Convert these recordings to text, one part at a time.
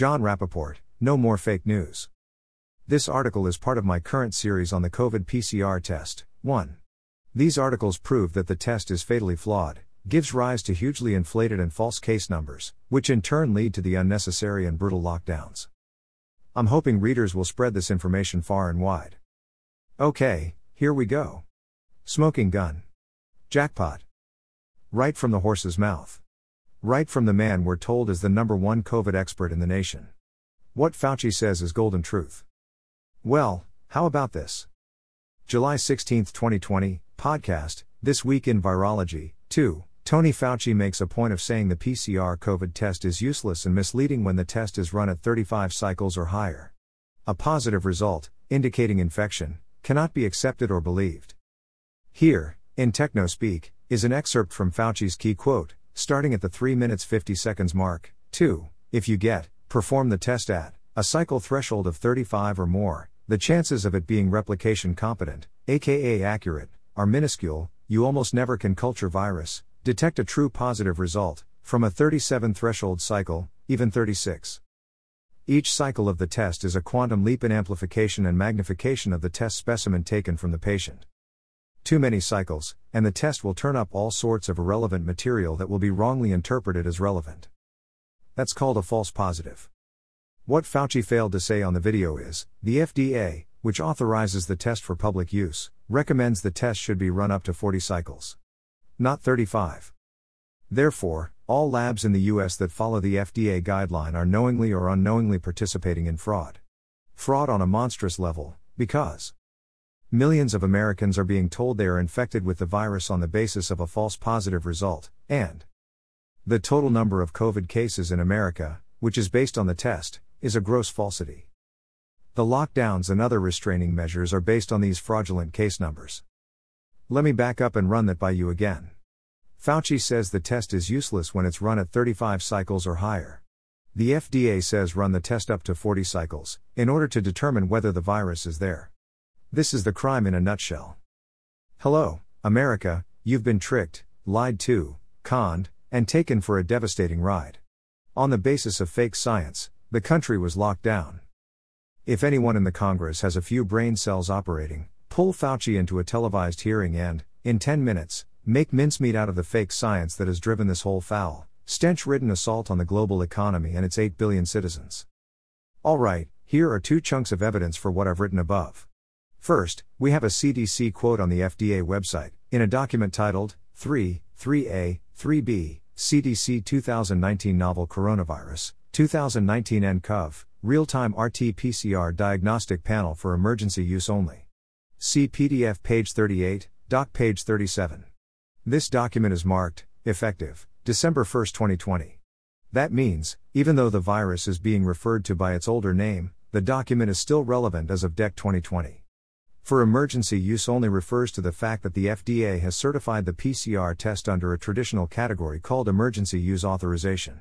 Jon Rappoport, No More Fake News. This article is part of my current series on the COVID PCR test. 1. These articles prove that the test is fatally flawed, gives rise to hugely inflated and false case numbers, which in turn lead to the unnecessary and brutal lockdowns. I'm hoping readers will spread this information far and wide. Okay, here we go. Smoking gun. Jackpot. Right from the horse's mouth. Right from the man we're told is the number one COVID expert in the nation. What Fauci says is golden truth. Well, how about this? July 16, 2020, podcast, This Week in Virology, 2. Tony Fauci makes a point of saying the PCR COVID test is useless and misleading when the test is run at 35 cycles or higher. A positive result, indicating infection, cannot be accepted or believed. Here, in techno speak, is an excerpt from Fauci's key quote, starting at the 3 minutes 50 seconds mark. 2. If you get, perform the test at, a cycle threshold of 35 or more, the chances of it being replication competent, aka accurate, are minuscule, you almost never can culture virus, detect a true positive result, from a 37 threshold cycle, even 36. Each cycle of the test is a quantum leap in amplification and magnification of the test specimen taken from the patient. Too many cycles, and the test will turn up all sorts of irrelevant material that will be wrongly interpreted as relevant. That's called a false positive. What Fauci failed to say on the video is the FDA, which authorizes the test for public use, recommends the test should be run up to 40 cycles. Not 35. Therefore, all labs in the US that follow the FDA guideline are knowingly or unknowingly participating in fraud. Fraud on a monstrous level, because Millions of Americans are being told they are infected with the virus on the basis of a false positive result, and the total number of COVID cases in America, which is based on the test, is a gross falsity. The lockdowns and other restraining measures are based on these fraudulent case numbers. Let me back up and run that by you again. Fauci says the test is useless when it's run at 35 cycles or higher. The FDA says run the test up to 40 cycles, in order to determine whether the virus is there. This is the crime in a nutshell. Hello, America, you've been tricked, lied to, conned, and taken for a devastating ride. On the basis of fake science, the country was locked down. If anyone in the Congress has a few brain cells operating, pull Fauci into a televised hearing and, in 10 minutes, make mincemeat out of the fake science that has driven this whole foul, stench ridden assault on the global economy and its 8 billion citizens. Alright, here are two chunks of evidence for what I've written above. First, we have a CDC quote on the FDA website, in a document titled 3, 3A, 3B, CDC 2019 Novel Coronavirus, 2019 nCoV, Real Time RT PCR Diagnostic Panel for Emergency Use Only. See PDF page 38, doc page 37. This document is marked, effective, December 1, 2020. That means, even though the virus is being referred to by its older name, the document is still relevant as of DEC 2020 for emergency use only refers to the fact that the FDA has certified the PCR test under a traditional category called emergency use authorization.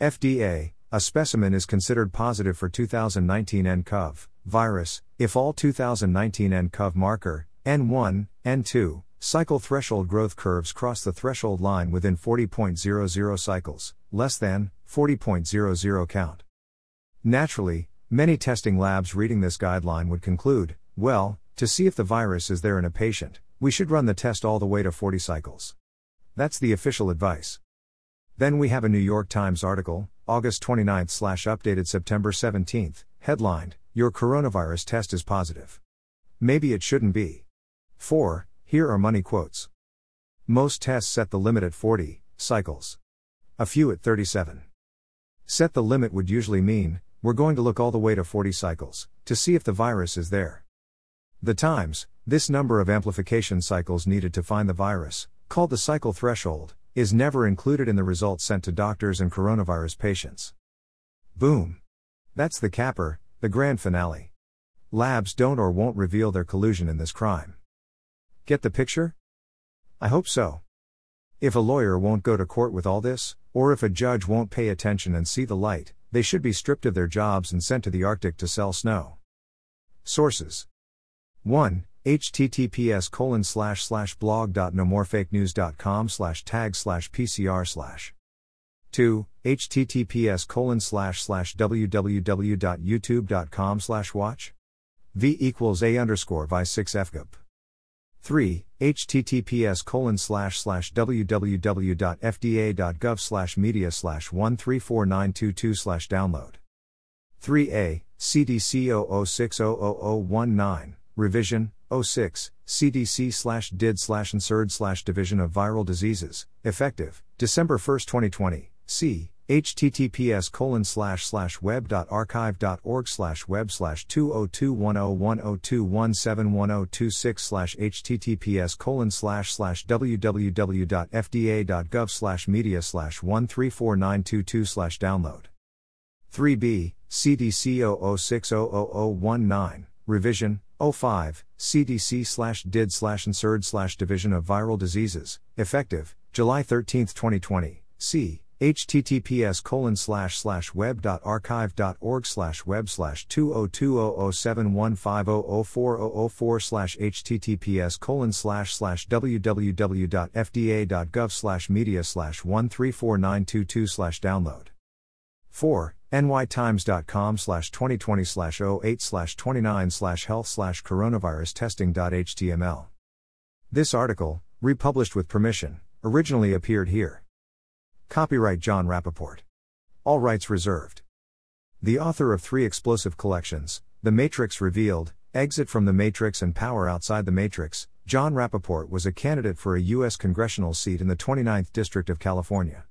FDA, a specimen is considered positive for 2019 nCoV virus if all 2019 nCoV marker, N1, N2, cycle threshold growth curves cross the threshold line within 40.00 cycles, less than 40.00 count. Naturally, many testing labs reading this guideline would conclude well, to see if the virus is there in a patient, we should run the test all the way to 40 cycles. That's the official advice. Then we have a New York Times article, August 29 slash updated September 17, headlined, Your coronavirus test is positive. Maybe it shouldn't be. 4. Here are money quotes. Most tests set the limit at 40 cycles. A few at 37. Set the limit would usually mean, we're going to look all the way to 40 cycles, to see if the virus is there. The times, this number of amplification cycles needed to find the virus, called the cycle threshold, is never included in the results sent to doctors and coronavirus patients. Boom. That's the capper, the grand finale. Labs don't or won't reveal their collusion in this crime. Get the picture? I hope so. If a lawyer won't go to court with all this, or if a judge won't pay attention and see the light, they should be stripped of their jobs and sent to the Arctic to sell snow. Sources 1. https colon slash slash blog.nomorefakenews.com slash tag slash pcr slash 2. https colon slash slash www.youtube.com slash watch. V equals A underscore vi 6 fgup. 3. https colon slash slash www.fda.gov slash media slash 134922 slash download. 3a, CDC 00600019, revision, 06, CDC slash did slash inserd slash division of viral diseases, effective, December 1, 2020, c, https colon slash slash web dot archive dot org slash web slash 202101021710226 slash https colon slash slash www.fda.gov slash media slash 134922 slash download. 3b cdc 00600019 revision 05 cdc slash did slash inserd slash division of viral diseases effective july 13 2020 c https colon slash slash web dot archive dot org slash web slash 202007150040004 slash https colon slash slash www.fda.gov slash media slash 134922 slash download. 4 nytimes.com slash 2020 slash 08 slash 29 slash health slash coronavirus testing.html this article republished with permission originally appeared here Copyright Jon Rappoport. All rights reserved. The author of three explosive collections, The Matrix Revealed, Exit from the Matrix and Power Outside the Matrix, Jon Rappoport was a candidate for a U.S. congressional seat in the 29th District of California.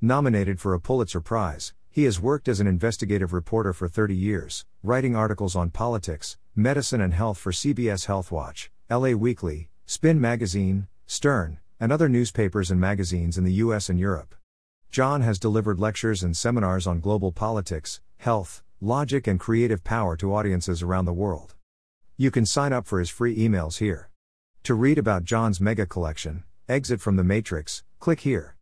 Nominated for a Pulitzer Prize, he has worked as an investigative reporter for 30 years, writing articles on politics, medicine, and health for CBS Health Watch, LA Weekly, Spin Magazine, Stern, and other newspapers and magazines in the US and Europe. Jon has delivered lectures and seminars on global politics, health, logic, and creative power to audiences around the world. You can sign up for his free emails here. To read about Jon's mega collection, Exit from the Matrix, click here.